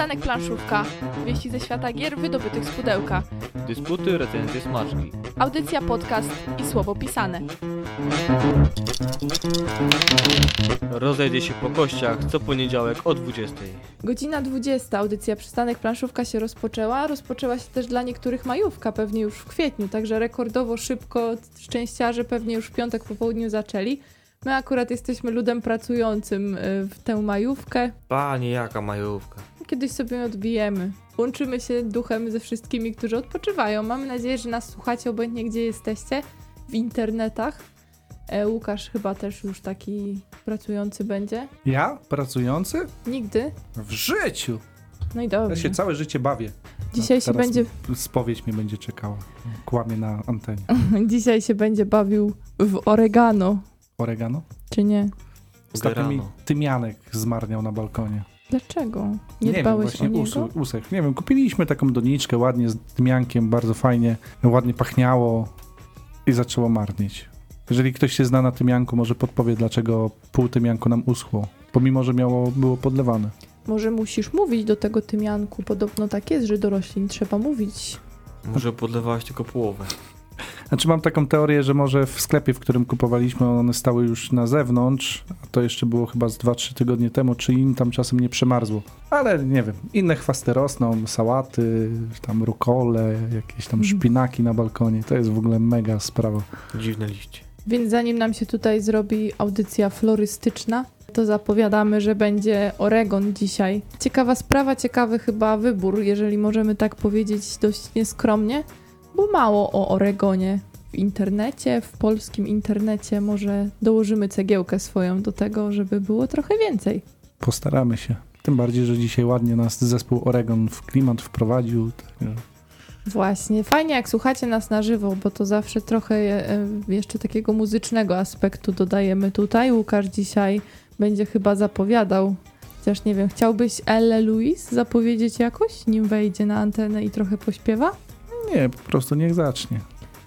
Przystanek Planszówka. Wieści ze świata gier wydobytych z pudełka. Dysputy, recenzje, smaczki. Audycja, podcast i słowo pisane. Rozejdzie się po kościach co poniedziałek o 20. Godzina 20. Audycja Przystanek Planszówka się rozpoczęła. Rozpoczęła się też dla niektórych majówka, pewnie już w kwietniu, także rekordowo szybko. Szczęściarze pewnie już w piątek po południu zaczęli. My akurat jesteśmy ludem pracującym y, w tę majówkę. Panie, jaka majówka. Kiedyś sobie odbijemy. Łączymy się duchem ze wszystkimi, którzy odpoczywają. Mamy nadzieję, że nas słuchacie obojętnie gdzie jesteście, w internetach. E, Łukasz chyba też już taki pracujący będzie. Ja? Pracujący? Nigdy. W życiu! No i Ja dobrze. się całe życie bawię. Dzisiaj się Teraz będzie Spowiedź mnie będzie czekała. Kłamie na antenie. Dzisiaj się będzie bawił w oregano, Oregano? czy nie? Ostatnio mi tymianek zmarniał na balkonie. Dlaczego? Nie, wiem, dbałeś właśnie o niego? usechł. Nie wiem, kupiliśmy taką doniczkę ładnie z tymiankiem, bardzo fajnie, ładnie pachniało i zaczęło marnieć. Jeżeli ktoś się zna na tymianku, może podpowie, dlaczego pół tymianku nam uschło, pomimo, że miało, było podlewane. Może musisz mówić do tego tymianku. Podobno tak jest, że do roślin trzeba mówić. Może podlewałeś tylko połowę. Znaczy mam taką teorię, że może w sklepie, w którym kupowaliśmy, one stały już na zewnątrz, a to jeszcze było chyba z 2-3 tygodnie temu, czy im tam czasem nie przemarzło. Ale nie wiem, inne chwasty rosną, sałaty, tam rukole, jakieś tam Mhm. szpinaki na balkonie, to jest w ogóle mega sprawa. Dziwne liście. Więc zanim nam się tutaj zrobi audycja florystyczna, to zapowiadamy, że będzie Oregon dzisiaj. Ciekawa sprawa, ciekawy chyba wybór, jeżeli możemy tak powiedzieć dość nieskromnie, bo mało o Oregonie w internecie, w polskim internecie. Może dołożymy cegiełkę swoją do tego, żeby było trochę więcej. Postaramy się. Tym bardziej, że dzisiaj ładnie nas zespół Oregon w klimat wprowadził. także Właśnie, fajnie jak słuchacie nas na żywo, bo to zawsze trochę e, jeszcze takiego muzycznego aspektu dodajemy tutaj. Łukasz dzisiaj będzie chyba zapowiadał. Chociaż nie wiem, chciałbyś Elle Louise zapowiedzieć jakoś, nim wejdzie na antenę i trochę pośpiewa? Nie, po prostu niech zacznie.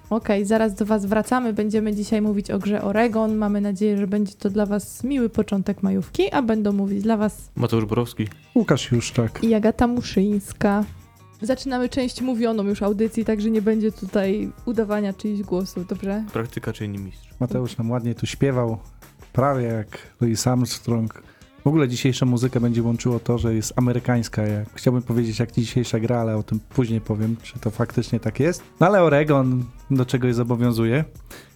Okej, zaraz do Was wracamy. Będziemy dzisiaj mówić o grze Oregon. Mamy nadzieję, że będzie to dla Was miły początek majówki, a będą mówić dla Was Mateusz Borowski. Łukasz Juszczak. i Agata Muszyńska. Zaczynamy część mówioną już audycji, także nie będzie tutaj udawania czyichś głosów, dobrze? Praktyka czyni mistrz. Mateusz nam ładnie tu śpiewał, prawie jak Louis Armstrong. W ogóle dzisiejszą muzykę będzie łączyło to, że jest amerykańska. Ja chciałbym powiedzieć, jak dzisiejsza gra, ale o tym później powiem, czy to faktycznie tak jest. No ale Oregon do czegoś zobowiązuje.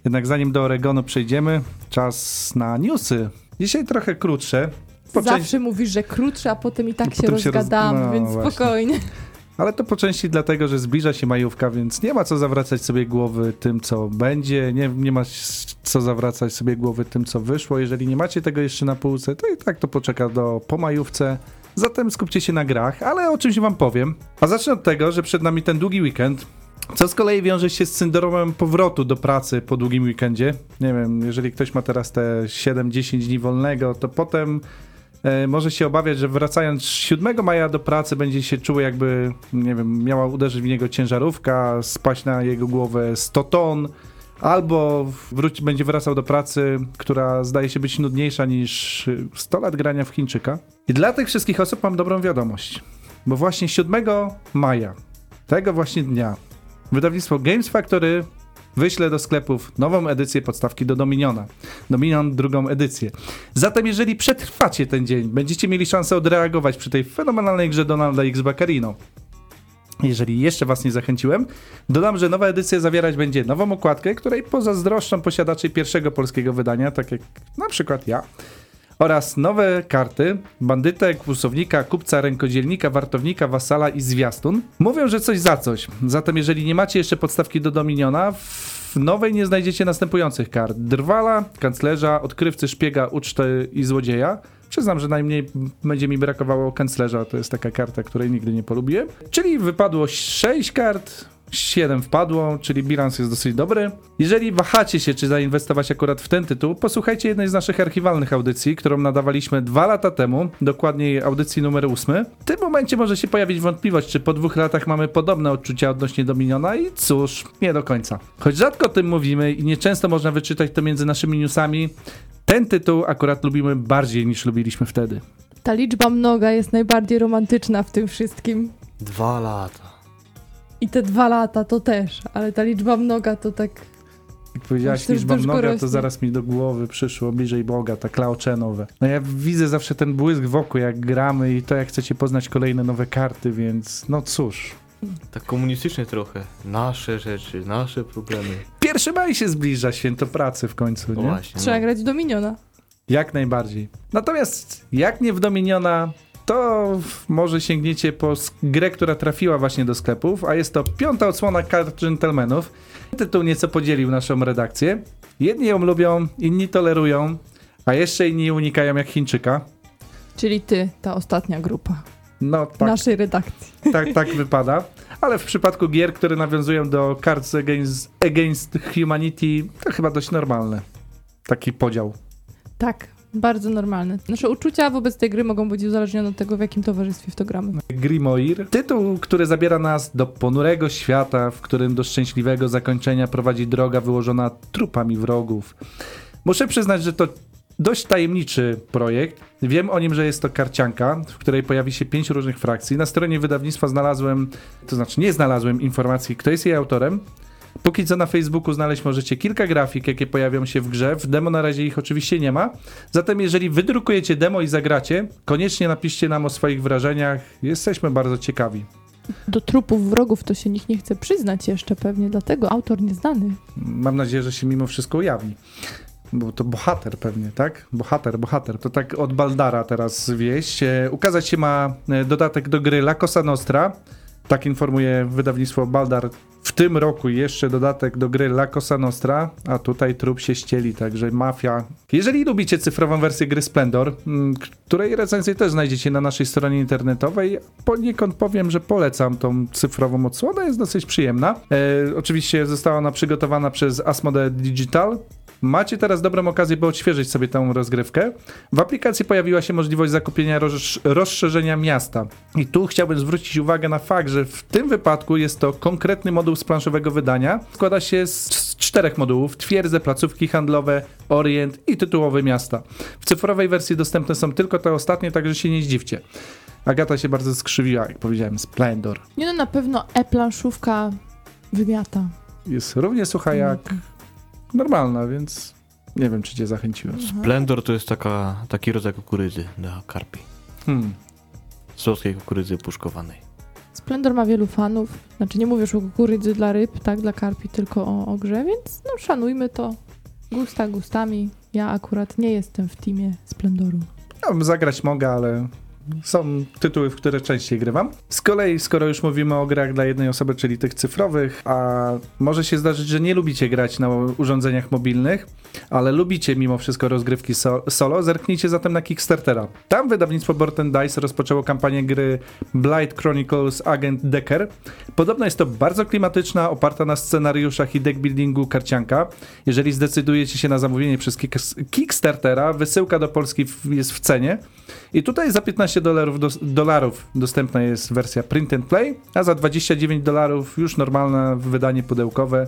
Jednak zanim do Oregonu przejdziemy, czas na newsy. Dzisiaj trochę krótsze. Po Zawsze części- mówisz, że krótsze, a potem i tak się potem się roz- rozgadamy, no więc właśnie. spokojnie. Ale to po części dlatego, że zbliża się majówka, więc nie ma co zawracać sobie głowy tym, co będzie, nie, nie ma co zawracać sobie głowy tym, co wyszło. Jeżeli nie macie tego jeszcze na półce, to i tak to poczeka do po majówce. Zatem skupcie się na grach, ale o czymś wam powiem. A zacznę od tego, że przed nami ten długi weekend, co z kolei wiąże się z syndromem powrotu do pracy po długim weekendzie. Nie wiem, jeżeli ktoś ma teraz te 7-10 dni wolnego, to potem może się obawiać, że wracając 7 maja do pracy będzie się czuł jakby, nie wiem, miała uderzyć w niego ciężarówka, spaść na jego głowę 100 ton, albo wróci, będzie wracał do pracy, która zdaje się być nudniejsza niż 100 lat grania w Chińczyka. I dla tych wszystkich osób mam dobrą wiadomość, bo właśnie 7 maja, tego właśnie dnia, wydawnictwo Games Factory wyśle do sklepów nową edycję podstawki do Dominiona. Dominion drugą edycję. Zatem jeżeli przetrwacie ten dzień, będziecie mieli szansę odreagować przy tej fenomenalnej grze Donalda X Baccarino. Jeżeli jeszcze was nie zachęciłem, dodam, że nowa edycja zawierać będzie nową okładkę, której pozazdroszczą posiadacze pierwszego polskiego wydania, tak jak na przykład ja, oraz nowe karty, bandytę, kłusownika, kupca, rękodzielnika, wartownika, wasala i zwiastun. Mówią, że coś za coś. Zatem jeżeli nie macie jeszcze podstawki do Dominiona, w nowej nie znajdziecie następujących kart. Drwala, kanclerza, odkrywcy, szpiega, uczty i złodzieja. Przyznam, że najmniej będzie mi brakowało kanclerza, to jest taka karta, której nigdy nie polubiłem. Czyli wypadło 6 kart, 7 wpadło, czyli bilans jest dosyć dobry. Jeżeli wahacie się, czy zainwestować akurat w ten tytuł, posłuchajcie jednej z naszych archiwalnych audycji, którą nadawaliśmy dwa lata temu, dokładniej audycji numer 8. W tym momencie może się pojawić wątpliwość, czy po dwóch latach mamy podobne odczucia odnośnie Dominiona i cóż, nie do końca. Choć rzadko o tym mówimy i nieczęsto można wyczytać to między naszymi newsami, ten tytuł akurat lubimy bardziej niż lubiliśmy wtedy. Ta liczba mnoga jest najbardziej romantyczna w tym wszystkim. Dwa lata. I te dwa lata to też, ale ta liczba mnoga to tak... Jak powiedziałaś Myślę, liczba mnoga, to zaraz mi do głowy przyszło bliżej Boga, ta klaoczenowe. No ja widzę zawsze ten błysk wokół, jak gramy i to, jak chcecie poznać kolejne nowe karty, więc no cóż. Tak komunistycznie trochę. Nasze rzeczy, nasze problemy. Pierwszy maj się zbliża, święto pracy w końcu, No nie? właśnie. Trzeba no. grać do miniona. Jak najbardziej. Natomiast jak nie w Dominiona, to może sięgniecie po grę, która trafiła właśnie do sklepów, a jest to piąta odsłona kart dżentelmenów. Tytuł nieco podzielił naszą redakcję. Jedni ją lubią, inni tolerują, a jeszcze inni unikają jak Chińczyka. Czyli ty, ta ostatnia grupa No tak, naszej redakcji. tak, tak wypada. Ale w przypadku gier, które nawiązują do Cards Against, Against Humanity, to chyba dość normalne. Taki podział. Tak, bardzo normalne. Nasze uczucia wobec tej gry mogą być uzależnione od tego, w jakim towarzystwie w to gramy. Grimoire. Tytuł, który zabiera nas do ponurego świata, w którym do szczęśliwego zakończenia prowadzi droga wyłożona trupami wrogów. Muszę przyznać, że to dość tajemniczy projekt. Wiem o nim, że jest to karcianka, w której pojawi się pięć różnych frakcji. Na stronie wydawnictwa znalazłem, to znaczy nie znalazłem informacji, kto jest jej autorem. Póki co na Facebooku znaleźć możecie kilka grafik, jakie pojawią się w grze. W demo na razie ich oczywiście nie ma. Zatem jeżeli wydrukujecie demo i zagracie, koniecznie napiszcie nam o swoich wrażeniach. Jesteśmy bardzo ciekawi. Do trupów wrogów to się nikt nie chce przyznać jeszcze pewnie, dlatego autor nieznany. Mam nadzieję, że się mimo wszystko ujawni. Bo to bohater pewnie, tak? Bohater, bohater. To tak od Baldara teraz wieść. E, ukazać się ma e, dodatek do gry La Cosa Nostra. Tak informuje wydawnictwo Baldar. Tym roku jeszcze dodatek do gry La Cosa Nostra, a tutaj trup się ścieli, także mafia. Jeżeli lubicie cyfrową wersję gry Splendor, m, której recenzję też znajdziecie na naszej stronie internetowej, poniekąd powiem, że polecam tą cyfrową odsłonę, jest dosyć przyjemna. E, oczywiście została ona przygotowana przez Asmodee Digital. Macie teraz dobrą okazję, by odświeżyć sobie tę rozgrywkę. W aplikacji pojawiła się możliwość zakupienia roz, rozszerzenia miasta. I tu chciałbym zwrócić uwagę na fakt, że w tym wypadku jest to konkretny moduł z planszowego wydania. Składa się z, z czterech modułów: twierdze, placówki handlowe, orient i tytułowe miasta. W cyfrowej wersji dostępne są tylko te ostatnie, także się nie zdziwcie. Agata się bardzo skrzywiła, jak powiedziałem, Splendor. Nie no, na pewno e-planszówka wymiata. Jest równie sucha jak normalna, więc nie wiem, czy cię zachęciłem. Splendor to jest taka, taki rodzaj kukurydzy dla karpi. Hmm. Słodkiej kukurydzy puszkowanej. Splendor ma wielu fanów. Znaczy nie mówisz o kukurydzy dla ryb, tak, dla karpi, tylko o, o grze, więc no szanujmy to. Gusta gustami. Ja akurat nie jestem w teamie Splendoru. Ja zagrać mogę, ale są tytuły, w które częściej grywam. Z kolei, skoro już mówimy o grach dla jednej osoby, czyli tych cyfrowych, a może się zdarzyć, że nie lubicie grać na urządzeniach mobilnych, ale lubicie mimo wszystko rozgrywki so solo, zerknijcie zatem na Kickstartera. Tam wydawnictwo Board and Dice rozpoczęło kampanię gry Blight Chronicles Agent Decker. Podobno jest to bardzo klimatyczna, oparta na scenariuszach i deckbuildingu karcianka. Jeżeli zdecydujecie się na zamówienie przez Kick- Kickstartera, wysyłka do Polski jest w cenie. I tutaj za 15 dolarów, dos- dolarów dostępna jest wersja print and play, a za 29 dolarów już normalne wydanie pudełkowe.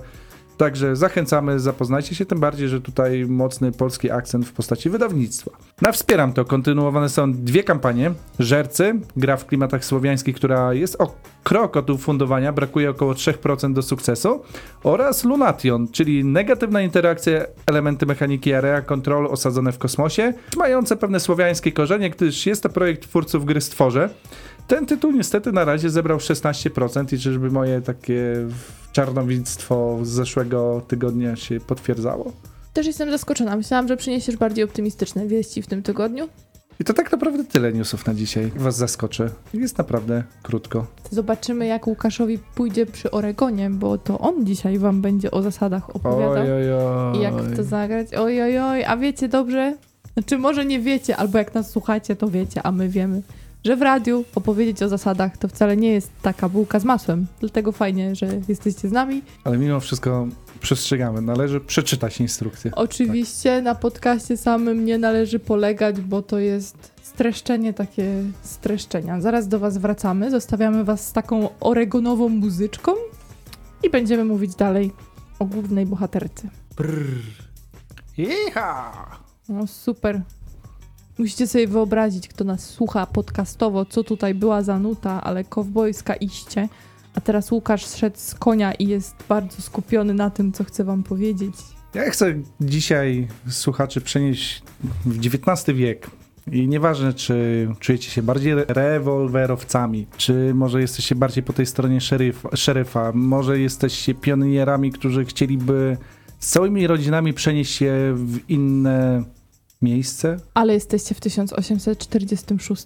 Także zachęcamy, zapoznajcie się, tym bardziej, że tutaj mocny polski akcent w postaci wydawnictwa. Na Wspieram to kontynuowane są dwie kampanie. Żercy, gra w klimatach słowiańskich, która jest o krok od ufundowania, brakuje około 3% do sukcesu. Oraz Lunation, czyli negatywna interakcja, elementy mechaniki area control osadzone w kosmosie, mające pewne słowiańskie korzenie, gdyż jest to projekt twórców gry Stworze. Ten tytuł niestety na razie zebrał 16% i czyżby moje takie czarnowictwo z zeszłego tygodnia się potwierdzało? Też jestem zaskoczona. Myślałam, że przyniesiesz bardziej optymistyczne wieści w tym tygodniu. I to tak naprawdę tyle newsów na dzisiaj. Was zaskoczę. Jest naprawdę krótko. Zobaczymy, jak Łukaszowi pójdzie przy Oregonie, bo to on dzisiaj wam będzie o zasadach opowiadał. Oj, oj, oj. I jak to zagrać? Oj, oj, oj, a wiecie dobrze? Znaczy, może nie wiecie, albo jak nas słuchacie, to wiecie, a my wiemy, że w radiu opowiedzieć o zasadach to wcale nie jest taka bułka z masłem. Dlatego fajnie, że jesteście z nami. Ale mimo wszystko przestrzegamy. Należy przeczytać instrukcję. Oczywiście na podcaście samym nie należy polegać, bo to jest streszczenie takie streszczenia. Zaraz do was wracamy, zostawiamy was z taką oregonową muzyczką i będziemy mówić dalej o głównej bohaterce. Iha! No super. Musicie sobie wyobrazić, kto nas słucha podcastowo, co tutaj była za nuta, ale kowbojska iście. A teraz Łukasz zszedł z konia i jest bardzo skupiony na tym, co chcę wam powiedzieć. Ja chcę dzisiaj słuchaczy przenieść w XIX wiek. I nieważne, czy czujecie się bardziej re- rewolwerowcami, czy może jesteście bardziej po tej stronie szeryfa, szeryfa, może jesteście pionierami, którzy chcieliby z całymi rodzinami przenieść się w inne miejsce. Ale jesteście w 1846.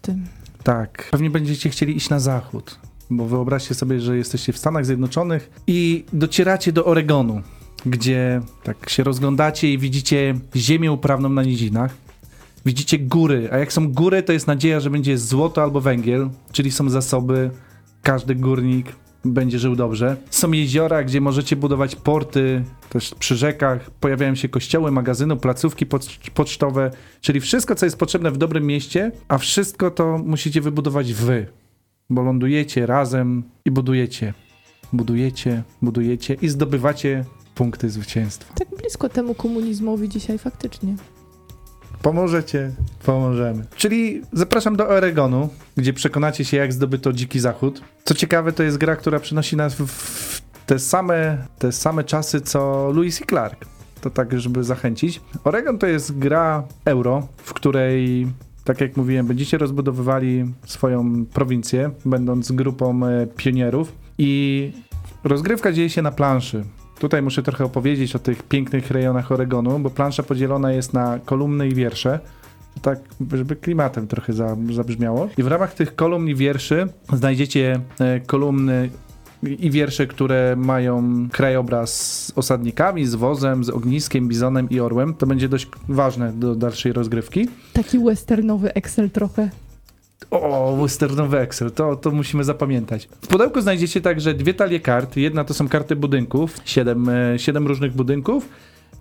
Tak, pewnie będziecie chcieli iść na zachód, bo wyobraźcie sobie, że jesteście w Stanach Zjednoczonych i docieracie do Oregonu, gdzie tak się rozglądacie i widzicie ziemię uprawną na nizinach. Widzicie góry, a jak są góry, to jest nadzieja, że będzie złoto albo węgiel, czyli są zasoby, każdy górnik będzie żył dobrze. Są jeziora, gdzie możecie budować porty, też przy rzekach, pojawiają się kościoły, magazyny, placówki poc- pocztowe, czyli wszystko, co jest potrzebne w dobrym mieście, a wszystko to musicie wybudować wy, bo lądujecie razem i budujecie. Budujecie, budujecie i zdobywacie punkty zwycięstwa. Tak blisko temu komunizmowi dzisiaj faktycznie. Pomożecie, pomożemy. Czyli zapraszam do Oregonu, gdzie przekonacie się, jak zdobyto Dziki Zachód. Co ciekawe, to jest gra, która przynosi nas w, te, same, te same czasy, co Lewis i Clark. To tak, żeby zachęcić. Oregon to jest gra euro, w której, tak jak mówiłem, będziecie rozbudowywali swoją prowincję, będąc grupą e, pionierów i rozgrywka dzieje się na planszy. Tutaj muszę trochę opowiedzieć o tych pięknych rejonach Oregonu, bo plansza podzielona jest na kolumny i wiersze. Tak, żeby klimatem trochę za, zabrzmiało. I w ramach tych kolumn i wierszy znajdziecie e, kolumny i wiersze, które mają krajobraz z osadnikami, z wozem, z ogniskiem, bizonem i orłem. To będzie dość ważne do dalszej rozgrywki. Taki westernowy Excel trochę. O, westernowy Excel, to, to musimy zapamiętać. W pudełku znajdziecie także dwie talie kart. Jedna to są karty budynków, siedem, e, siedem różnych budynków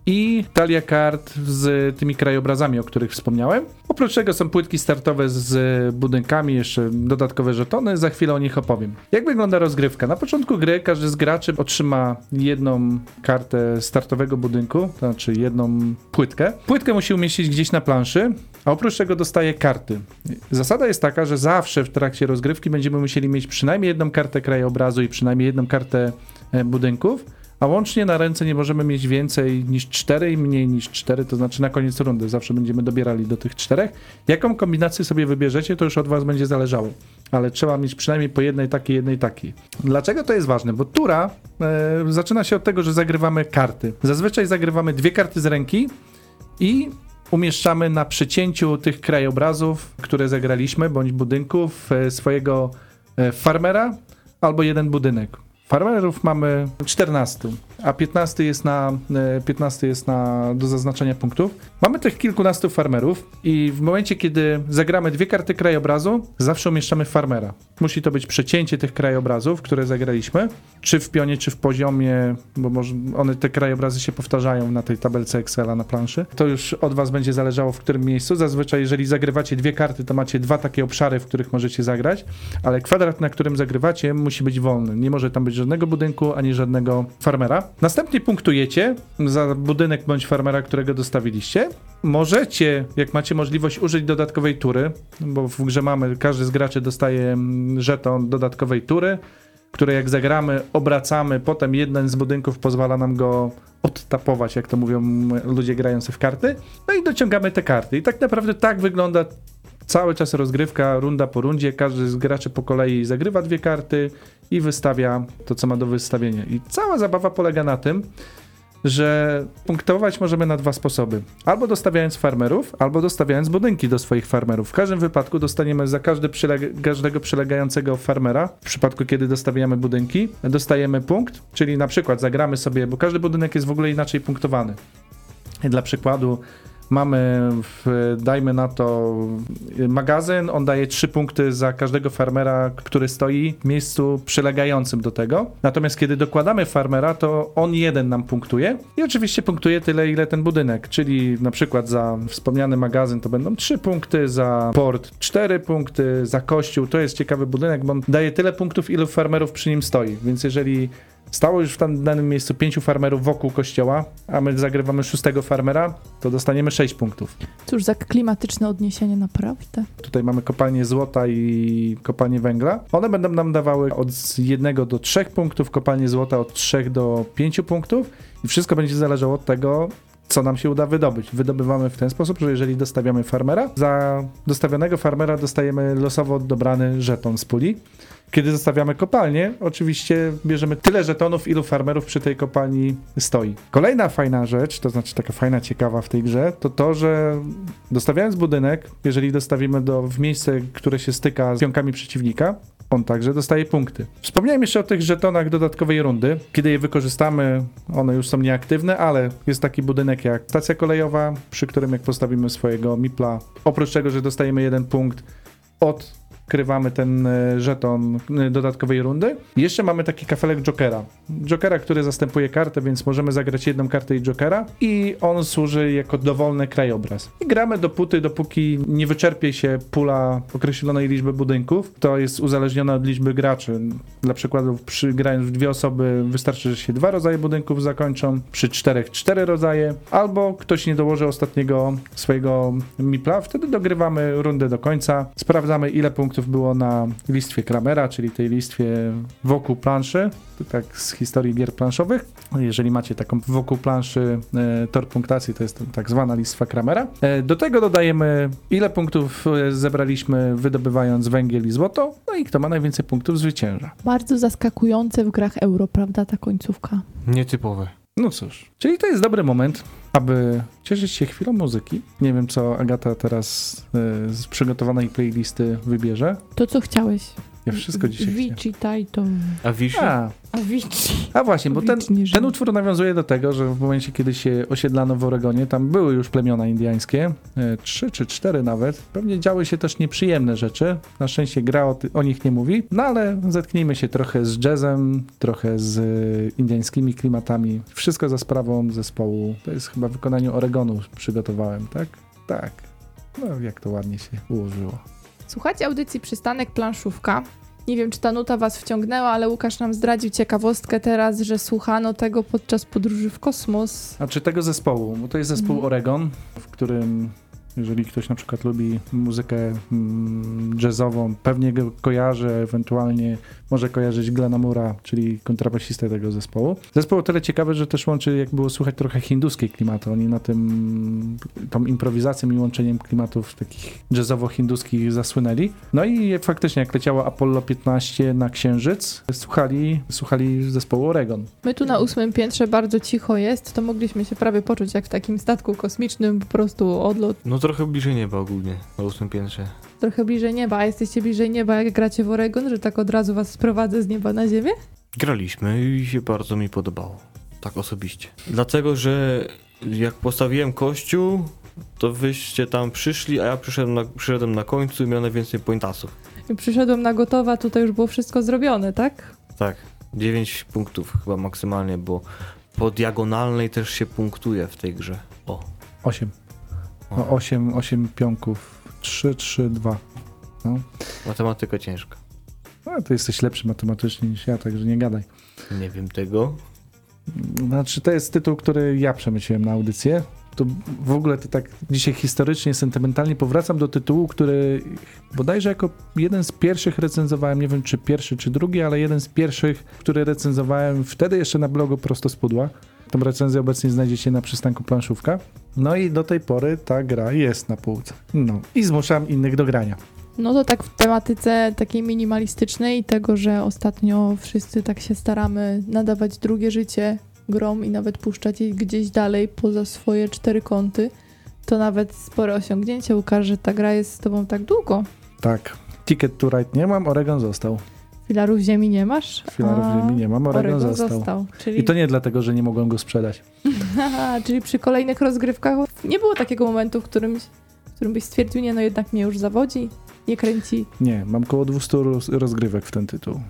i talia kart z tymi krajobrazami, o których wspomniałem. Oprócz tego są płytki startowe z budynkami, jeszcze dodatkowe żetony, za chwilę o nich opowiem. Jak wygląda rozgrywka? Na początku gry każdy z graczy otrzyma jedną kartę startowego budynku, to znaczy jedną płytkę. Płytkę musi umieścić gdzieś na planszy, a oprócz tego dostaje karty. Zasada jest taka, że zawsze w trakcie rozgrywki będziemy musieli mieć przynajmniej jedną kartę krajobrazu i przynajmniej jedną kartę e, budynków, a łącznie na ręce nie możemy mieć więcej niż cztery i mniej niż cztery, to znaczy na koniec rundy zawsze będziemy dobierali do tych czterech. Jaką kombinację sobie wybierzecie, to już od was będzie zależało, ale trzeba mieć przynajmniej po jednej takiej, jednej takiej. Dlaczego to jest ważne? Bo tura e, zaczyna się od tego, że zagrywamy karty. Zazwyczaj zagrywamy dwie karty z ręki i umieszczamy na przecięciu tych krajobrazów, które zagraliśmy, bądź budynków e, swojego e, farmera albo jeden budynek. Farmerów mamy 14, a 15 jest na, e, 15 jest na do zaznaczenia punktów. Mamy tych kilkunastu farmerów i w momencie, kiedy zagramy dwie karty krajobrazu, zawsze umieszczamy farmera. Musi to być przecięcie tych krajobrazów, które zagraliśmy, czy w pionie, czy w poziomie, bo może one te krajobrazy się powtarzają na tej tabelce Excela na planszy. To już od was będzie zależało w którym miejscu. Zazwyczaj, jeżeli zagrywacie dwie karty, to macie dwa takie obszary, w których możecie zagrać, ale kwadrat, na którym zagrywacie, musi być wolny. Nie może tam być żadnego budynku, ani żadnego farmera. Następnie punktujecie za budynek bądź farmera, którego dostawiliście. Możecie, jak macie możliwość, użyć dodatkowej tury, bo w grze mamy, każdy z graczy dostaje mm, żeton dodatkowej tury, które jak zagramy, obracamy, potem jeden z budynków pozwala nam go odtapować, jak to mówią ludzie grający w karty. No i dociągamy te karty. I tak naprawdę tak wygląda cały czas rozgrywka, runda po rundzie. Każdy z graczy po kolei zagrywa dwie karty i wystawia to, co ma do wystawienia. I cała zabawa polega na tym, że punktować możemy na dwa sposoby. Albo dostawiając farmerów, albo dostawiając budynki do swoich farmerów. W każdym wypadku dostaniemy za każdy przyleg- każdego przylegającego farmera, w przypadku kiedy dostawiamy budynki, dostajemy punkt, czyli na przykład zagramy sobie, bo każdy budynek jest w ogóle inaczej punktowany. Dla przykładu mamy, w, dajmy na to, magazyn, on daje trzy punkty za każdego farmera, który stoi w miejscu przylegającym do tego. Natomiast kiedy dokładamy farmera, to on jeden nam punktuje i oczywiście punktuje tyle, ile ten budynek, czyli na przykład za wspomniany magazyn to będą trzy punkty, za port cztery punkty, za kościół. To jest ciekawy budynek, bo on daje tyle punktów, ilu farmerów przy nim stoi, więc jeżeli stało już w tam danym miejscu pięciu farmerów wokół kościoła, a my zagrywamy szóstego farmera, to dostaniemy 6 punktów. Cóż za klimatyczne odniesienie, naprawdę. Tutaj mamy kopalnię złota i kopalnię węgla. One będą nam dawały od 1 do 3 punktów, kopalnie złota od 3 do 5 punktów i wszystko będzie zależało od tego, co nam się uda wydobyć. Wydobywamy w ten sposób, że jeżeli dostawiamy farmera, za dostawionego farmera dostajemy losowo dobrany żeton z puli. Kiedy zostawiamy kopalnię, oczywiście bierzemy tyle żetonów, ilu farmerów przy tej kopalni stoi. Kolejna fajna rzecz, to znaczy taka fajna, ciekawa w tej grze, to to, że dostawiając budynek, jeżeli dostawimy do, w miejsce, które się styka z pionkami przeciwnika, on także dostaje punkty. Wspomniałem jeszcze o tych żetonach dodatkowej rundy. Kiedy je wykorzystamy, one już są nieaktywne, ale jest taki budynek jak stacja kolejowa, przy którym jak postawimy swojego mipla, oprócz tego, że dostajemy jeden punkt od odkrywamy ten e, żeton e, dodatkowej rundy. Jeszcze mamy taki kafelek Jokera. Jokera, który zastępuje kartę, więc możemy zagrać jedną kartę i Jokera i on służy jako dowolny krajobraz. I gramy dopóty, dopóki nie wyczerpie się pula określonej liczby budynków. To jest uzależnione od liczby graczy. Dla przykładu, przy grając w dwie osoby wystarczy, że się dwa rodzaje budynków zakończą, przy czterech cztery rodzaje, albo ktoś nie dołoży ostatniego swojego mipla, wtedy dogrywamy rundę do końca, sprawdzamy ile punktów było na listwie Kramera, czyli tej listwie wokół planszy, to tak z historii gier planszowych. Jeżeli macie taką wokół planszy e, tor punktacji, to jest tak zwana listwa Kramera. E, do tego dodajemy ile punktów e, zebraliśmy wydobywając węgiel i złoto, no i kto ma najwięcej punktów zwycięża. Bardzo zaskakujące w grach euro, prawda, ta końcówka? Nietypowe. No cóż, czyli to jest dobry moment, aby cieszyć się chwilą muzyki. Nie wiem, co Agata teraz y, z przygotowanej playlisty wybierze. To, co chciałeś. Ja wszystko dzisiaj. Vici, Taito. A? A, Avicii. a właśnie, bo ten, ten utwór nawiązuje do tego, że w momencie, kiedy się osiedlano w Oregonie, tam były już plemiona indyjskie, e, trzy czy cztery nawet. Pewnie działy się też nieprzyjemne rzeczy. Na szczęście gra o, o nich nie mówi, no ale zetknijmy się trochę z jazzem, trochę z e, indyjskimi klimatami. Wszystko za sprawą zespołu. To jest chyba w wykonaniu Oregonu przygotowałem, tak? Tak. No, jak to ładnie się ułożyło. Słuchajcie audycji Przystanek Planszówka. Nie wiem, czy ta nuta was wciągnęła, ale Łukasz nam zdradził ciekawostkę teraz, że słuchano tego podczas podróży w kosmos. A czy tego zespołu? Bo to jest zespół Mhm. Oregon, w którym jeżeli ktoś na przykład lubi muzykę mm, jazzową, pewnie go kojarzy, ewentualnie może kojarzyć Glena Mura, czyli kontrabasistę tego zespołu. Zespół o tyle ciekawy, że też łączy, jak było słychać, trochę hinduskiej klimatu. Oni na tym, tą improwizacją i łączeniem klimatów takich jazzowo-hinduskich zasłynęli. No i faktycznie, jak leciało Apollo 15 na Księżyc, słuchali, słuchali zespołu Oregon. My tu na ósmym piętrze bardzo cicho jest, to mogliśmy się prawie poczuć jak w takim statku kosmicznym, po prostu odlot No trochę bliżej nieba ogólnie, na ósmym piętrze. trochę bliżej nieba. A jesteście bliżej nieba, jak gracie w Oregon, że tak od razu was sprowadzę z nieba na ziemię? Graliśmy i się bardzo mi podobało. Tak osobiście. Dlatego, że jak postawiłem kościół, to wyście tam przyszli, a ja przyszedłem na, przyszedłem na końcu i miałem najwięcej pointasów. I przyszedłem na gotowa, tutaj już było wszystko zrobione, tak? Tak, 9 punktów chyba maksymalnie, bo po diagonalnej też się punktuje w tej grze. O. 8. No, 8, 8 pionków. 3, 3, 2. No. Matematyka ciężka. no, to jesteś lepszy matematycznie niż ja, także nie gadaj. Nie wiem tego. Znaczy, to jest tytuł, który ja przemyciłem na audycję. To w ogóle to tak dzisiaj historycznie, sentymentalnie powracam do tytułu, który bodajże jako jeden z pierwszych recenzowałem, nie wiem czy pierwszy czy drugi, ale jeden z pierwszych, który recenzowałem wtedy jeszcze na blogu Prosto z Pudła. Tą recenzję obecnie znajdziecie na przystanku Planszówka. No i do tej pory ta gra jest na półce. No i zmuszam innych do grania. No to tak w tematyce takiej minimalistycznej i tego, że ostatnio wszyscy tak się staramy nadawać drugie życie grom i nawet puszczać je gdzieś dalej poza swoje cztery kąty, to nawet spore osiągnięcie Łukasz, że ta gra jest z tobą tak długo. Tak. Ticket to Ride nie mam, Oregon został. Filarów ziemi nie masz? Filarów a ziemi nie mam, Oregon, Oregon został. został. Czyli, I to nie dlatego, że nie mogłem go sprzedać. Czyli przy kolejnych rozgrywkach nie było takiego momentu, w którym, w którym byś stwierdził, nie no jednak mnie już zawodzi, nie kręci. Nie, mam około 200 roz- rozgrywek w ten tytuł.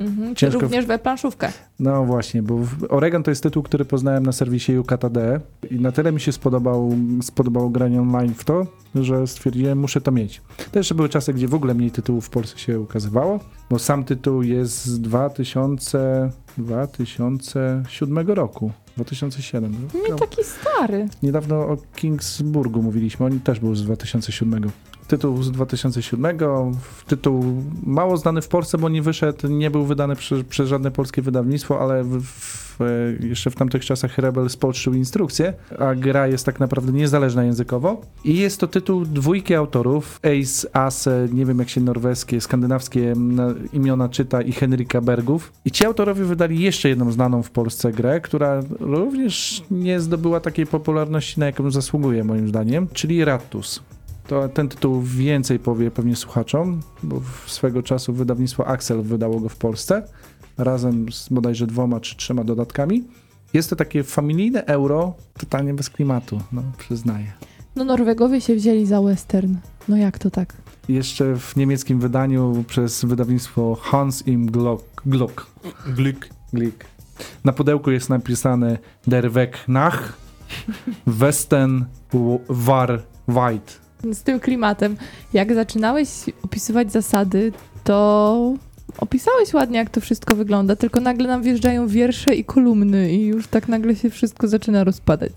Mhm, czy Ciężko w- również we planszówkę. No właśnie, bo Oregon to jest tytuł, który poznałem na serwisie UKTD i na tyle mi się spodobał, spodobało granie online w to, że stwierdziłem, muszę to mieć. To jeszcze były czasy, gdzie w ogóle mniej tytułów w Polsce się ukazywało, bo sam tytuł jest z 2000, 2007 roku. 2007. Nie taki stary. Niedawno o Kingsburgu mówiliśmy, oni też był z 2007. Tytuł z 2007, tytuł mało znany w Polsce, bo nie wyszedł, nie był wydany przez, przez żadne polskie wydawnictwo, ale w, w, jeszcze w tamtych czasach Rebel spolszczył instrukcję, a gra jest tak naprawdę niezależna językowo. I jest to tytuł dwójki autorów, Ace, Ace, nie wiem jak się norweskie, skandynawskie na, imiona czyta i Henryka Bergów. I ci autorowie wydali jeszcze jedną znaną w Polsce grę, która również nie zdobyła takiej popularności, na jaką zasługuje moim zdaniem, czyli Rattus. To ten tytuł więcej powie pewnie słuchaczom, bo w swego czasu wydawnictwo Axel wydało go w Polsce, razem z bodajże dwoma czy trzema dodatkami. Jest to takie familijne euro, totalnie bez klimatu, no przyznaję. No Norwegowie się wzięli za western. No jak to tak? Jeszcze w niemieckim wydaniu przez wydawnictwo Hans im Glock. Glock. Glik. Glick. Na pudełku jest napisane Der Weg nach Westen war weit. Z tym klimatem. Jak zaczynałeś opisywać zasady, to opisałeś ładnie, jak to wszystko wygląda, tylko nagle nam wjeżdżają wiersze i kolumny i już tak nagle się wszystko zaczyna rozpadać.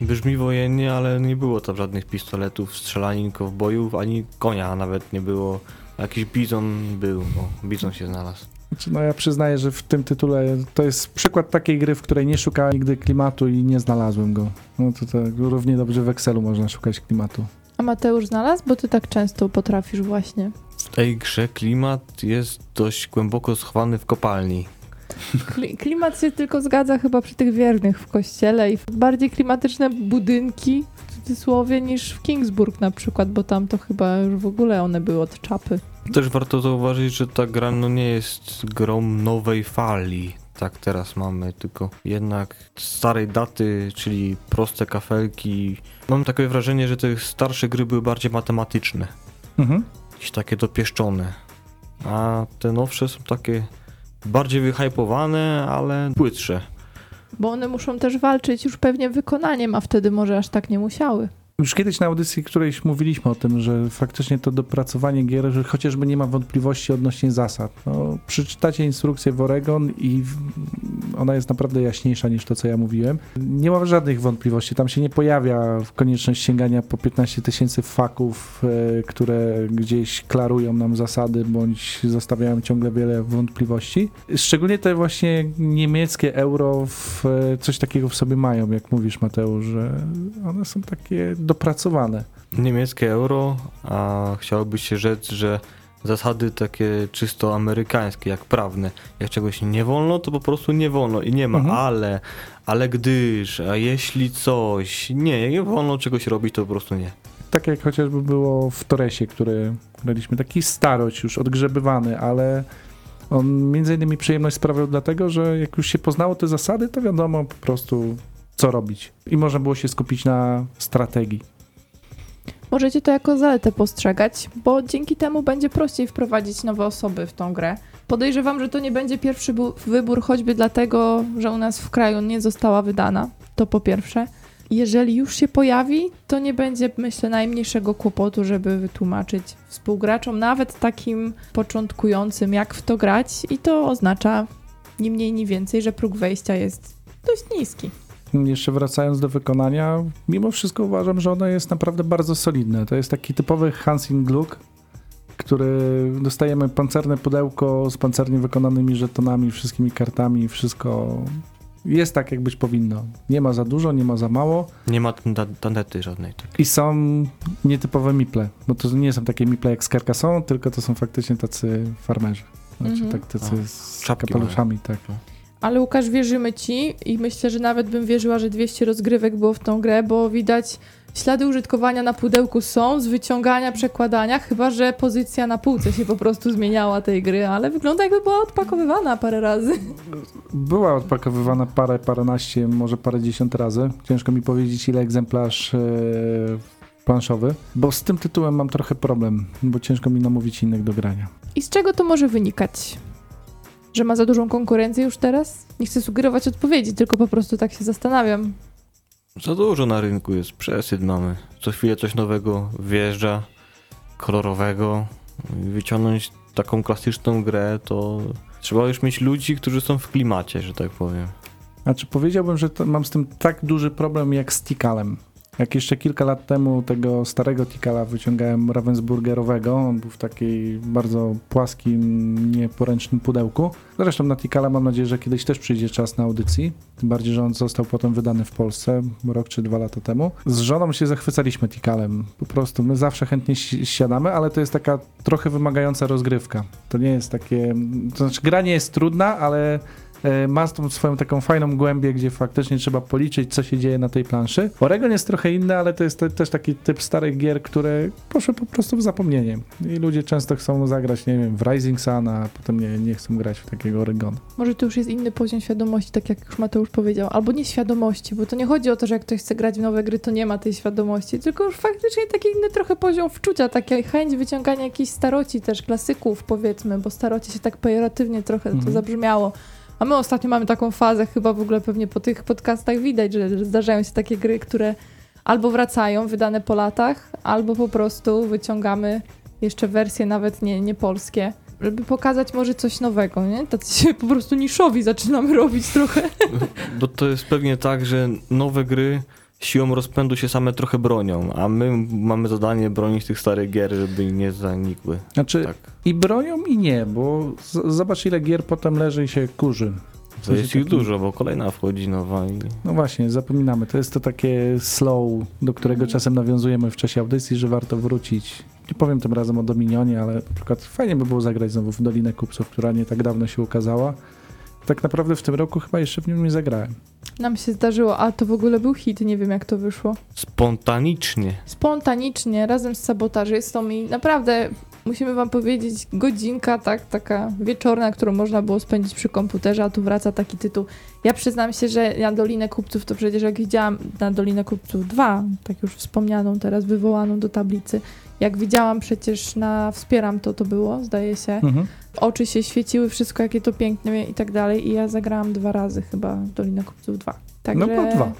Brzmi wojennie, ale nie było tam żadnych pistoletów, strzelanin, kowbojów, ani konia nawet nie było. Jakiś bizon był, o, bizon się znalazł. Znaczy, no ja przyznaję, że w tym tytule to jest przykład takiej gry, w której nie szukałem nigdy klimatu i nie znalazłem go. No to, to równie dobrze w Excelu można szukać klimatu. A Mateusz znalazł? Bo ty tak często potrafisz właśnie. W tej grze klimat jest dość głęboko schowany w kopalni. Kli- klimat się tylko zgadza chyba przy tych wiernych w kościele i bardziej klimatyczne budynki w cudzysłowie niż w Kingsburg na przykład, bo tam to chyba już w ogóle one były od czapy. Też warto zauważyć, że ta gra no nie jest grą nowej fali. Tak teraz mamy, tylko jednak starej daty, czyli proste kafelki. Mam takie wrażenie, że te starsze gry były bardziej matematyczne, Mhm. jakieś takie dopieszczone. A te nowsze są takie bardziej wyhypowane, ale płytsze. Bo one muszą też walczyć już pewnie wykonaniem, a wtedy może aż tak nie musiały. Już kiedyś na audycji którejś mówiliśmy o tym, że faktycznie to dopracowanie gier, że chociażby nie ma wątpliwości odnośnie zasad. No, przeczytacie instrukcję w Oregon i ona jest naprawdę jaśniejsza niż to, co ja mówiłem. Nie ma żadnych wątpliwości. Tam się nie pojawia konieczność sięgania po 15 tysięcy faków, e, które gdzieś klarują nam zasady, bądź zostawiają ciągle wiele wątpliwości. Szczególnie te właśnie niemieckie euro w, e, coś takiego w sobie mają, jak mówisz Mateusz, że one są takie dopracowane. Niemieckie euro, a chciałoby się rzec, że zasady takie czysto amerykańskie, jak prawne. Jak czegoś nie wolno, to po prostu nie wolno i nie ma Mhm. ale, ale gdyż, a jeśli coś, nie, nie wolno czegoś robić, to po prostu nie. Tak jak chociażby było w Toresie, który graliśmy, taki starość już, odgrzebywany, ale on między innymi przyjemność sprawiał dlatego, że jak już się poznało te zasady, to wiadomo po prostu co robić. I można było się skupić na strategii. Możecie to jako zaletę postrzegać, bo dzięki temu będzie prościej wprowadzić nowe osoby w tą grę. Podejrzewam, że to nie będzie pierwszy wybór, choćby dlatego, że u nas w kraju nie została wydana. To po pierwsze. Jeżeli już się pojawi, to nie będzie, myślę, najmniejszego kłopotu, żeby wytłumaczyć współgraczom, nawet takim początkującym, jak w to grać, i to oznacza ni mniej, ni więcej, że próg wejścia jest dość niski. Jeszcze wracając do wykonania, mimo wszystko uważam, że ono jest naprawdę bardzo solidne. To jest taki typowy Hansing Gluck, który dostajemy pancerne pudełko z pancernie wykonanymi żetonami, wszystkimi kartami, wszystko jest tak, jak być powinno. Nie ma za dużo, nie ma za mało Nie ma tandety żadnej. Tak. i są nietypowe miple, bo to nie są takie miple jak z Carcassonne, tylko to są faktycznie tacy farmerzy. Znaczy Mhm. tak tacy A, z kapeluszami, tak. Ale Łukasz, wierzymy ci i myślę, że nawet bym wierzyła, że 200 rozgrywek było w tą grę, bo widać ślady użytkowania na pudełku są, z wyciągania, przekładania, chyba że pozycja na półce się po prostu zmieniała tej gry, ale wygląda jakby była odpakowywana parę razy. Była odpakowywana parę, paręnaście, może parędziesiąt razy. Ciężko mi powiedzieć, ile egzemplarz e, planszowy, bo z tym tytułem mam trochę problem, bo ciężko mi namówić innych do grania. I z czego to może wynikać? Że ma za dużą konkurencję już teraz? Nie chcę sugerować odpowiedzi, tylko po prostu tak się zastanawiam. Za dużo na rynku jest, przesyt mamy. Co chwilę coś nowego wjeżdża, kolorowego. Wyciągnąć taką klasyczną grę, to trzeba już mieć ludzi, którzy są w klimacie, że tak powiem. Znaczy powiedziałbym, że to, mam z tym tak duży problem jak z Tikalem. Jak jeszcze kilka lat temu tego starego Tikala wyciągałem Ravensburgerowego, on był w takiej bardzo płaskim, nieporęcznym pudełku. Zresztą na Tikala mam nadzieję, że kiedyś też przyjdzie czas na audycji. Tym bardziej, że on został potem wydany w Polsce rok czy dwa lata temu. Z żoną się zachwycaliśmy Tikalem. Po prostu my zawsze chętnie si- siadamy, ale to jest taka trochę wymagająca rozgrywka. To nie jest takie... To znaczy gra nie jest trudna, ale ma tą swoją taką fajną głębię, gdzie faktycznie trzeba policzyć, co się dzieje na tej planszy. Oregon jest trochę inny, ale to jest te, też taki typ starych gier, które poszły po prostu w zapomnienie. I ludzie często chcą zagrać, nie wiem, w Rising Sun, a potem nie, nie chcą grać w takiego Oregonu. Może to już jest inny poziom świadomości, tak jak już Mateusz powiedział. Albo nie świadomości, bo to nie chodzi o to, że jak ktoś chce grać w nowe gry, to nie ma tej świadomości, tylko już faktycznie taki inny trochę poziom wczucia, taka chęć wyciągania jakichś staroci też, klasyków powiedzmy, bo starocie się tak pejoratywnie trochę to Mhm. zabrzmiało. A my ostatnio mamy taką fazę, chyba w ogóle pewnie po tych podcastach widać, że, zdarzają się takie gry, które albo wracają, wydane po latach, albo po prostu wyciągamy jeszcze wersje nawet nie, nie polskie, żeby pokazać może coś nowego, nie? Tacy się po prostu niszowi zaczynamy robić trochę. Bo to jest pewnie tak, że nowe gry siłą rozpędu się same trochę bronią, a my mamy zadanie bronić tych starych gier, żeby nie zanikły. Znaczy Tak. i bronią i nie, bo z, zobacz ile gier potem leży i się kurzy. To jest ich dużo, bo kolejna wchodzi nowa i No właśnie, zapominamy. To jest to takie slow, do którego czasem nawiązujemy w czasie audycji, że warto wrócić. Nie powiem tym razem o Dominionie, ale na przykład fajnie by było zagrać znowu w Dolinę Kupców, która nie tak dawno się ukazała. Tak naprawdę w tym roku chyba jeszcze w nią nie zagrałem. Nam się zdarzyło, a to w ogóle był hit, nie wiem jak to wyszło. spontanicznie. Spontanicznie, razem z sabotażystą i naprawdę musimy wam powiedzieć, godzinka, tak, taka wieczorna, którą można było spędzić przy komputerze, a tu wraca taki tytuł. Ja przyznam się, że na Dolinę Kupców to przecież jak widziałam na Dolinę Kupców 2, tak już wspomnianą teraz, wywołaną do tablicy, jak widziałam przecież na Wspieram to to było, zdaje się, Mhm. oczy się świeciły, wszystko jakie to piękne i tak dalej i ja zagrałam dwa razy chyba Dolinę Kupców 2. Także... No bo dwa.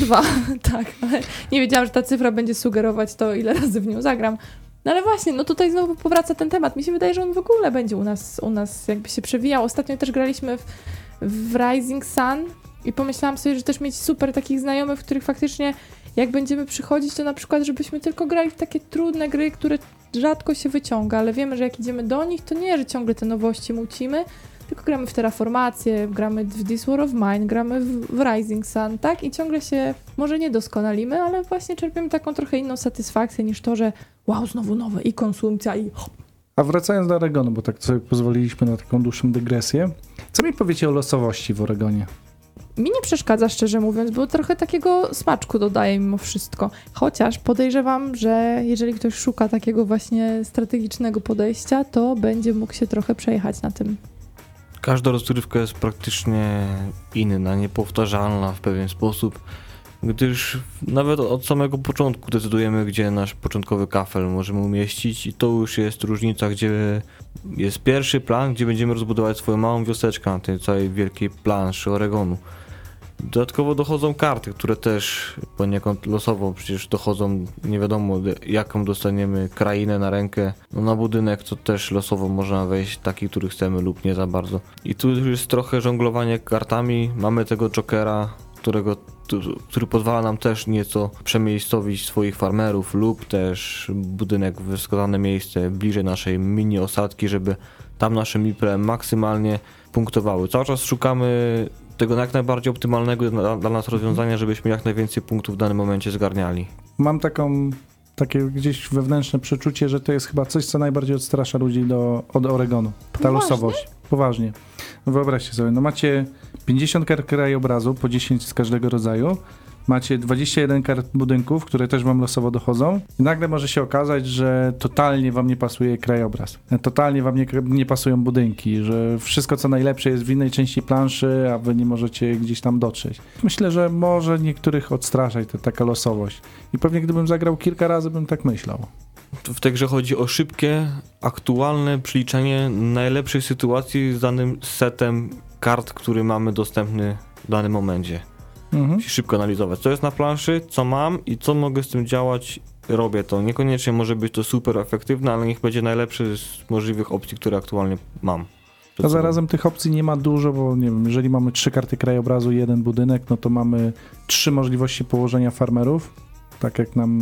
Dwa, tak, ale nie wiedziałam, że ta cyfra będzie sugerować to, ile razy w nią zagram. No ale właśnie, no tutaj znowu powraca ten temat. Mi się wydaje, że on w ogóle będzie u nas, u nas jakby się przewijał. Ostatnio też graliśmy w, w Rising Sun i pomyślałam sobie, że też mieć super takich znajomych, w których faktycznie jak będziemy przychodzić, to na przykład, żebyśmy tylko grali w takie trudne gry, które rzadko się wyciąga, ale wiemy, że jak idziemy do nich, to nie, że ciągle te nowości mucimy, tylko gramy w Terraformację, gramy w This War of Mine, gramy w, Rising Sun, tak? I ciągle się może nie doskonalimy, ale właśnie czerpiemy taką trochę inną satysfakcję niż to, że wow, znowu nowe i konsumpcja i hop. A wracając do Oregonu, bo tak sobie pozwoliliśmy na taką dłuższą dygresję. Co mi powiecie o losowości w Oregonie? Mi nie przeszkadza, szczerze mówiąc, bo trochę takiego smaczku dodaje mimo wszystko. Chociaż podejrzewam, że jeżeli ktoś szuka takiego właśnie strategicznego podejścia, to będzie mógł się trochę przejechać na tym. Każda rozgrywka jest praktycznie inna, niepowtarzalna w pewien sposób, gdyż nawet od samego początku decydujemy, gdzie nasz początkowy kafel możemy umieścić i to już jest różnica, gdzie jest pierwszy plan, gdzie będziemy rozbudować swoją małą wioseczkę na tej całej wielkiej planszy Oregonu. Dodatkowo dochodzą karty, które też poniekąd losowo przecież dochodzą, nie wiadomo jaką dostaniemy krainę na rękę. No na budynek to też losowo można wejść taki, który chcemy lub nie za bardzo. I tu jest trochę żonglowanie kartami, mamy tego jokera, którego, który pozwala nam też nieco przemiejscowić swoich farmerów lub też budynek w wskazane miejsce bliżej naszej mini osadki, żeby tam nasze mipre maksymalnie punktowały. Cały czas szukamy tego jak najbardziej optymalnego dla, dla nas rozwiązania, żebyśmy jak najwięcej punktów w danym momencie zgarniali. Mam taką, takie gdzieś wewnętrzne przeczucie, że to jest chyba coś, co najbardziej odstrasza ludzi do, od Oregonu. Ta Poważnie? losowość. Poważnie. No Wyobraźcie sobie, no macie 50 kart krajobrazu, po 10 z każdego rodzaju. Macie 21 kart budynków, które też wam losowo dochodzą. I nagle może się okazać, że totalnie wam nie pasuje krajobraz. Totalnie wam nie, nie pasują budynki, że wszystko co najlepsze jest w innej części planszy, a wy nie możecie gdzieś tam dotrzeć. Myślę, że może niektórych odstraszać ta taka losowość. I pewnie gdybym zagrał kilka razy, bym tak myślał. W tej grze chodzi o szybkie, aktualne przeliczenie najlepszej sytuacji z danym setem kart, który mamy dostępny w danym momencie. Mhm. Szybko analizować, co jest na planszy, co mam i co mogę z tym działać. Robię to. Niekoniecznie może być to super efektywne, ale niech będzie najlepszy z możliwych opcji, które aktualnie mam. A zarazem tych opcji nie ma dużo, bo nie wiem, jeżeli mamy trzy karty krajobrazu i jeden budynek, no to mamy trzy możliwości położenia farmerów, tak jak nam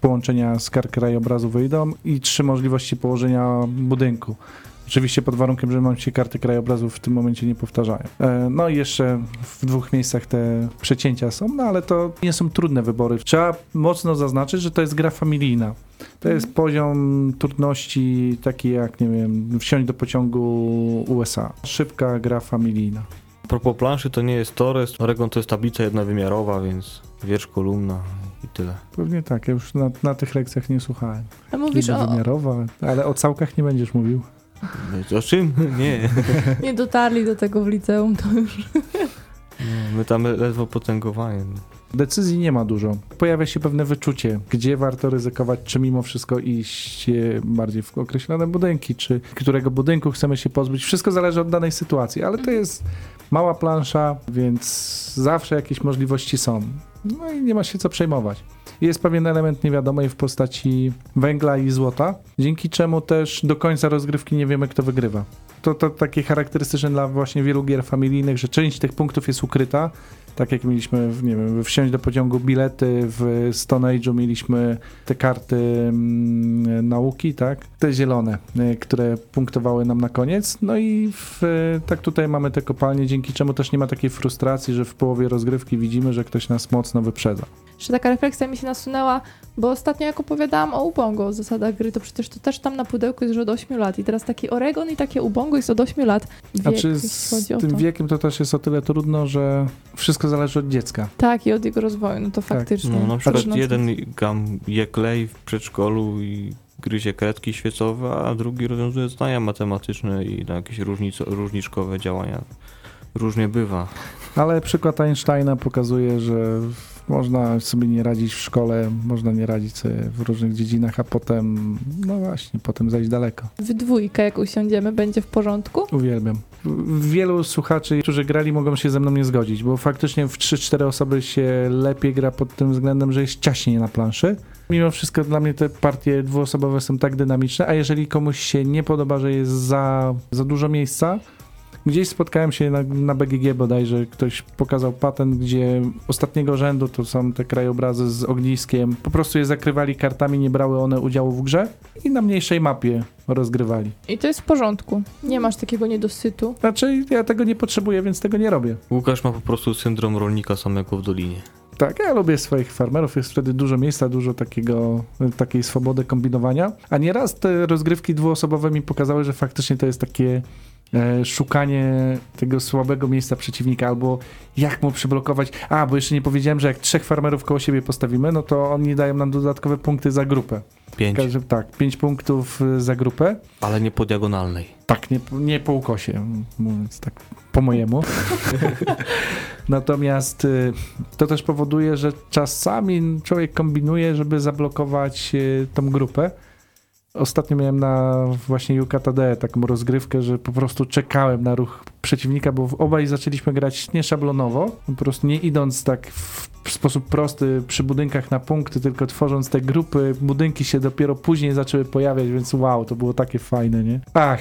połączenia z kart krajobrazu wyjdą i trzy możliwości położenia budynku. Oczywiście pod warunkiem, że nam się karty krajobrazu w tym momencie nie powtarzają. E, No i jeszcze w dwóch miejscach te przecięcia są, no ale to nie są trudne wybory. Trzeba mocno zaznaczyć, że to jest gra familijna. To jest poziom trudności taki jak, nie wiem, wsiąść do pociągu USA. Szybka gra familijna. A propos planszy, to nie jest Torres. Oregon to jest tablica jednowymiarowa, więc wiersz, kolumna i tyle. Pewnie tak, ja już na, na tych lekcjach nie słuchałem. A mówisz o... Jednowymiarowa, ale o całkach nie będziesz mówił. O czym? Nie. Nie dotarli do tego w liceum, to już... No, my tam ledwo potęgowanie. Decyzji nie ma dużo. Pojawia się pewne wyczucie, gdzie warto ryzykować, czy mimo wszystko iść e, bardziej w określone budynki, czy którego budynku chcemy się pozbyć. Wszystko zależy od danej sytuacji, ale to jest mała plansza, więc zawsze jakieś możliwości są. No i nie ma się co przejmować. Jest pewien element niewiadomej w postaci węgla i złota, dzięki czemu też do końca rozgrywki nie wiemy, kto wygrywa. To, to takie charakterystyczne dla właśnie wielu gier familijnych, że część tych punktów jest ukryta, tak jak mieliśmy, nie wiem, wsiąść do pociągu bilety, w Stone Age'u mieliśmy te karty mm, nauki, tak? Te zielone, y, które punktowały nam na koniec. No i w, tak tutaj mamy te kopalnie, dzięki czemu też nie ma takiej frustracji, że w połowie rozgrywki widzimy, że ktoś nas mocno wyprzedza. Jeszcze taka refleksja mi się nasunęła, bo ostatnio jak opowiadałam o Ubongo, o zasadach gry, to przecież to też tam na pudełku jest, że od 8 lat i teraz taki Oregon i takie Ubongo jest od 8 lat. Wiek, A czy z tym wiekiem to też jest o tyle trudno, że wszystko zależy od dziecka. Tak, i od jego rozwoju, no to faktycznie. No, na przykład jeden gam je klej w przedszkolu i gryzie kredki świecowe, a drugi rozwiązuje zadania matematyczne i na jakieś różnico, różniczkowe działania. Różnie bywa. Ale przykład Einsteina pokazuje, że można sobie nie radzić w szkole, można nie radzić sobie w różnych dziedzinach, a potem, no właśnie, potem zajść daleko. W dwójkę, jak usiądziemy, będzie w porządku? Uwielbiam. Wielu słuchaczy, którzy grali, mogą się ze mną nie zgodzić, bo faktycznie w 3-4 osoby się lepiej gra pod tym względem, że jest ciaśniej na planszy. Mimo wszystko dla mnie te partie dwuosobowe są tak dynamiczne, a jeżeli komuś się nie podoba, że jest za, za dużo miejsca, Gdzieś spotkałem się na, na BGG bodajże, ktoś pokazał patent, gdzie ostatniego rzędu to są te krajobrazy z ogniskiem. Po prostu je zakrywali kartami, nie brały one udziału w grze i na mniejszej mapie rozgrywali. I to jest w porządku. Nie masz takiego niedosytu. Znaczy, ja tego nie potrzebuję, więc tego nie robię. Łukasz ma po prostu syndrom rolnika samego w dolinie. Tak, ja lubię swoich farmerów, jest wtedy dużo miejsca, dużo takiego, takiej swobody kombinowania. A nieraz te rozgrywki dwuosobowe mi pokazały, że faktycznie to jest takie szukanie tego słabego miejsca przeciwnika, albo jak mu przyblokować. A, bo jeszcze nie powiedziałem, że jak trzech farmerów koło siebie postawimy, no to oni dają nam dodatkowe punkty za grupę. Pięć, Każdy, tak, pięć punktów y, za grupę. ale nie po diagonalnej. Tak, nie, nie po ukosie, mówiąc tak po mojemu. Natomiast y, to też powoduje, że czasami człowiek kombinuje, żeby zablokować tą grupę. Ostatnio miałem na właśnie UKTD taką rozgrywkę, że po prostu czekałem na ruch przeciwnika, bo obaj zaczęliśmy grać nieszablonowo, po prostu nie idąc tak w sposób prosty przy budynkach na punkty, tylko tworząc te grupy, budynki się dopiero później zaczęły pojawiać, więc wow, to było takie fajne, nie? Ach,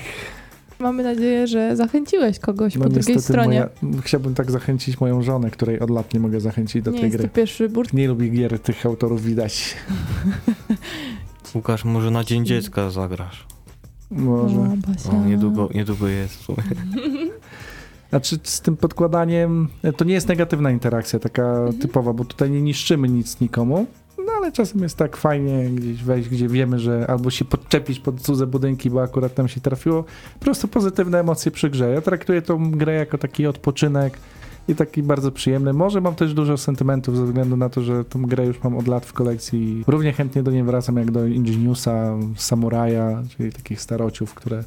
Mamy nadzieję, że zachęciłeś kogoś no po drugiej stronie. moja, chciałbym tak zachęcić moją żonę, której od lat nie mogę zachęcić do Nie tej jest gry. to pierwszy wybór. Nie lubi gier tych autorów, widać. Łukasz, może na Dzień Dziecka zagrasz. Może. O, Basia. O, niedługo, niedługo jest. w sumie. Znaczy z tym podkładaniem to nie jest negatywna interakcja taka Mhm. typowa, bo tutaj nie niszczymy nic nikomu. No ale czasem jest tak fajnie gdzieś wejść, gdzie wiemy, że albo się podczepić pod cudze budynki, bo akurat tam się trafiło. Po prostu pozytywne emocje przy grze. Ja traktuję tą grę jako taki odpoczynek i taki bardzo przyjemny. Może mam też dużo sentymentów ze względu na to, że tą grę już mam od lat w kolekcji. Równie chętnie do niej wracam jak do Ingeniusa, Samuraja, czyli takich starociów, które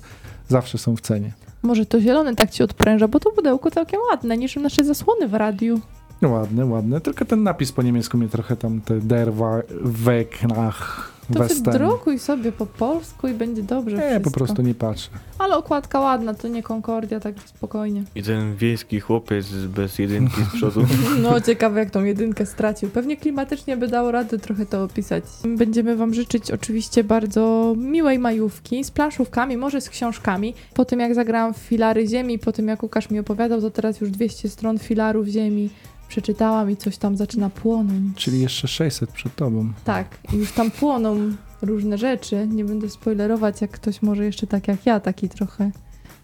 zawsze są w cenie. Może to zielone tak ci odpręża, bo to pudełko całkiem ładne, niż nasze zasłony w radiu. Ładne, ładne. Tylko ten napis po niemiecku mnie trochę tam te der Wa- weg nach To Western. wydrukuj sobie po polsku i będzie dobrze Nie, wszystko. po prostu nie patrzę. Ale okładka ładna, to nie Concordia, tak spokojnie. I ten wiejski chłopiec bez jedynki z przodu. No, ciekawe jak tą jedynkę stracił. Pewnie klimatycznie by dało radę trochę to opisać. Będziemy wam życzyć oczywiście bardzo miłej majówki, z planszówkami, może z książkami. Po tym jak zagrałam w Filary Ziemi, po tym jak Łukasz mi opowiadał, to teraz już 200 stron Filarów Ziemi przeczytałam i coś tam zaczyna płonąć. Czyli jeszcze 600 przed tobą. Tak, i już tam płoną różne rzeczy. Nie będę spoilerować, jak ktoś może jeszcze tak jak ja, taki trochę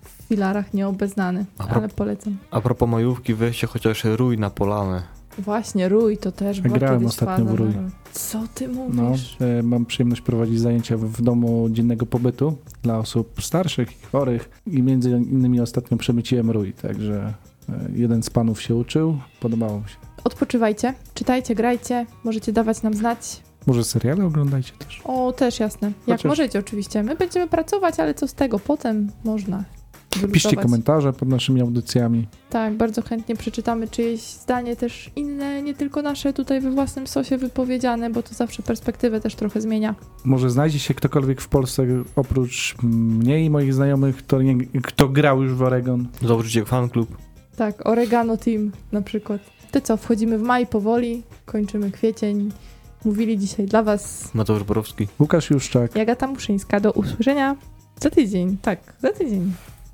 w filarach nieobeznany, A ale polecam. A propos majówki, weźcie chociaż rój na polanę. Właśnie, rój to też było Grałem ostatnio w rój. no. Co ty No, mówisz? e, mam przyjemność prowadzić zajęcia w, w domu dziennego pobytu dla osób starszych i chorych i między innymi ostatnio przemyciłem rój, także jeden z panów się uczył, podobało mi się. Odpoczywajcie, czytajcie, grajcie, możecie dawać nam znać. Może seriale oglądajcie też. O, też jasne. Jak Chociaż- możecie oczywiście. My będziemy pracować, ale co z tego? Potem można. Piszcie komentarze pod naszymi audycjami. Tak, bardzo chętnie przeczytamy czyjeś zdanie też inne, nie tylko nasze tutaj we własnym sosie wypowiedziane, bo to zawsze perspektywę też trochę zmienia. Może znajdzie się ktokolwiek w Polsce oprócz mnie i moich znajomych, kto, nie, kto grał już w Oregon. Założycie fan klub. Tak, Oregano Team na przykład. To co, wchodzimy w maj powoli, kończymy kwiecień. Mówili dzisiaj dla Was Mateusz Borowski. Łukasz Juszczak. Jagata Muszyńska. Do usłyszenia za tydzień. Tak, za tydzień.